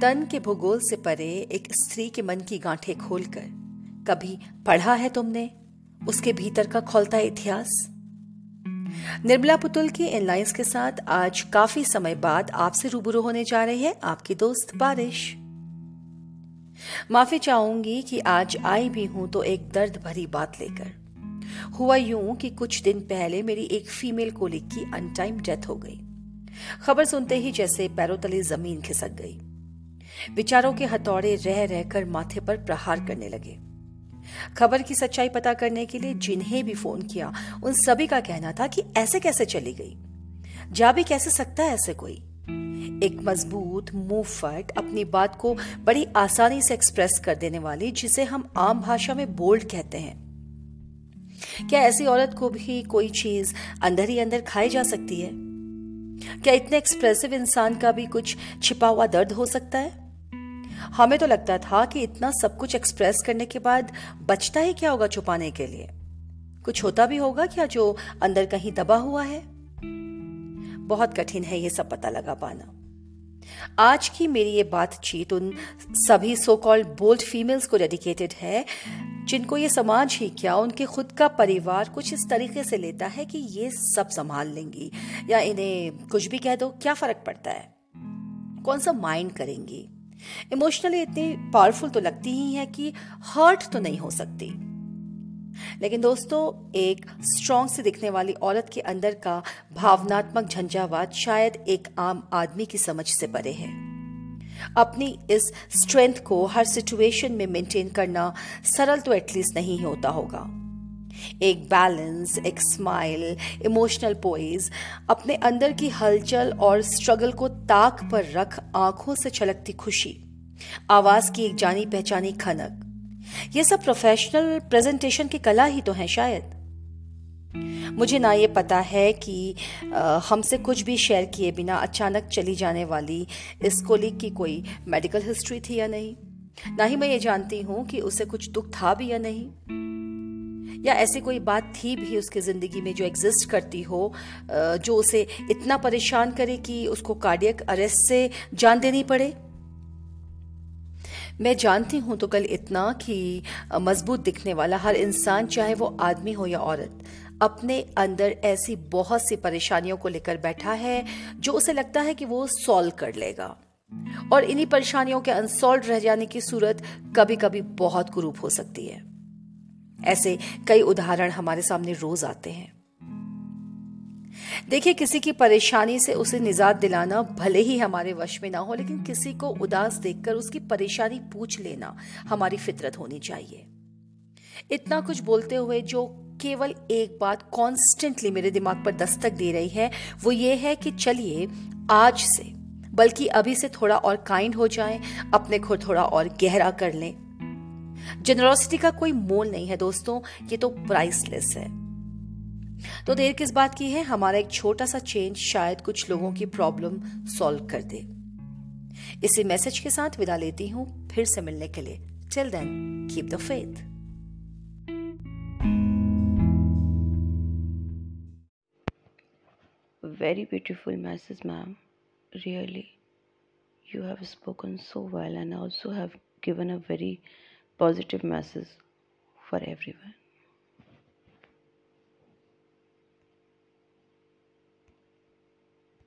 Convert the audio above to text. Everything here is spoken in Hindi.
तन के भूगोल से परे एक स्त्री के मन की गांठें खोलकर, कभी पढ़ा है तुमने? उसके भीतर का खोलता इतिहास? निर्मला पुतुल की इन लाइंस के साथ आज काफ़ी समय बाद आपसे रूबरू होने जा रही है आपकी दोस्त बारिश। माफ़ी चाहूँगी कि आज आई भी हूँ तो एक दर्द भरी बात लेकर। हुआ यूँ कि कुछ दिन पहले मेरी एक फीमेल कोलिक की अनटाइम डेथ हो गई। खबर सुनते ही जैसे पैरों तले ज़मीन खिसक गई। विचारों के हथौड़े रह रहकर माथे पर प्रहार करने लगे। खबर की सच्चाई पता करने के लिए जिन्हें भी फ़ोन किया, उन सभी का कहना था कि ऐसे कैसे चली गई? जा भी कैसे सकता है ऐसे कोई? एक मज़बूत, मुंहफट, अपनी बात को बड़ी आसानी से एक्सप्रेस कर देने वाली, जिसे हम आम भाषा में बोल्ड कहते हैं। क्या ऐसी औरत को भी कोई चीज़ अंदर ही अंदर खाई जा सकती है? क्या इतने एक्सप्रेसिव इंसान का भी कुछ छिपा हुआ दर्द हो सकता है? हमें तो लगता था कि इतना सब कुछ एक्सप्रेस करने के बाद बचता ही क्या होगा छुपाने के लिए? कुछ होता भी होगा क्या जो अंदर कहीं दबा हुआ है? बहुत कठिन है ये सब पता लगा पाना। आज की मेरी ये बातचीत उन सभी सो कॉल्ड बोल्ड फीमेल्स को डेडिकेटेड है, जिनको ये समाज ही क्या उनके खुद का परिवार कुछ इस तरीके से लेता है कि ये सब संभाल लेंगी, या इन्हें कुछ भी कह दो, क्या फ़र्क पड़ता है? कौन सा माइंड करेंगी? इमोशनली इतनी पावरफुल तो लगती ही है कि हर्ट तो नहीं हो सकती। लेकिन दोस्तों, एक स्ट्रॉन्ग से दिखने वाली औरत के अंदर का भावनात्मक झंझावात शायद एक आम आदमी की समझ से परे है। अपनी इस स्ट्रेंथ को हर सिचुएशन में मेंटेन करना सरल तो एटलीस्ट नहीं होता होगा। एक बैलेंस एक स्माइल इमोशनल पोइज अपने अंदर की हलचल और स्ट्रगल को ताक पर रख आँखों से छलकती खुशी। आवाज़ की एक जानी पहचानी खनक। ये सब प्रोफेशनल प्रेजेंटेशन की कला ही तो है शायद। मुझे ना ये पता है कि हमसे कुछ भी शेयर किए बिना अचानक चली जाने वाली इस कोलिक की कोई मेडिकल हिस्ट्री थी या नहीं? ना ही मैं ये जानती हूँ कि उसे कुछ दुख था भी या नहीं। या ऐसी कोई बात थी भी उसकी ज़िंदगी में जो एग्जिस्ट करती हो जो उसे इतना परेशान करे कि उसको कार्डियक अरेस्ट से जान देनी पड़े? मैं जानती हूँ तो कल इतना कि मज़बूत दिखने वाला हर इंसान, चाहे वो आदमी हो या औरत, अपने अंदर ऐसी बहुत सी परेशानियों को लेकर बैठा है, जो उसे लगता है कि वो सॉल्व कर लेगा। और इन्हीं परेशानियों के अनसॉल्व रह जाने की सूरत कभी कभी बहुत कुरूप हो सकती है। ऐसे कई उदाहरण हमारे सामने रोज आते हैं। देखिए किसी की परेशानी से उसे निजात दिलाना भले ही हमारे वश में ना हो लेकिन किसी को उदास देखकर उसकी परेशानी पूछ लेना हमारी फितरत होनी चाहिए। इतना कुछ बोलते हुए जो केवल एक बात कॉन्स्टेंटली मेरे दिमाग पर दस्तक दे रही है वो ये है कि चलिए आज से बल्कि अभी से थोड़ा और काइंड हो जाएँ, अपने को थोड़ा और गहरा कर लें। जेनरोसिटी का कोई मोल नहीं है, दोस्तों। ये तो प्राइसलेस है। तो देर किस बात की है? हमारा एक छोटा सा चेंज शायद कुछ लोगों की प्रॉब्लम सॉल्व कर दे। इसी मैसेज के साथ विदा लेती हूँ फिर से मिलने के लिए। Till then keep the faith very beautiful message, ma'am. Really, you have spoken so well and also have given a very positive message for everyone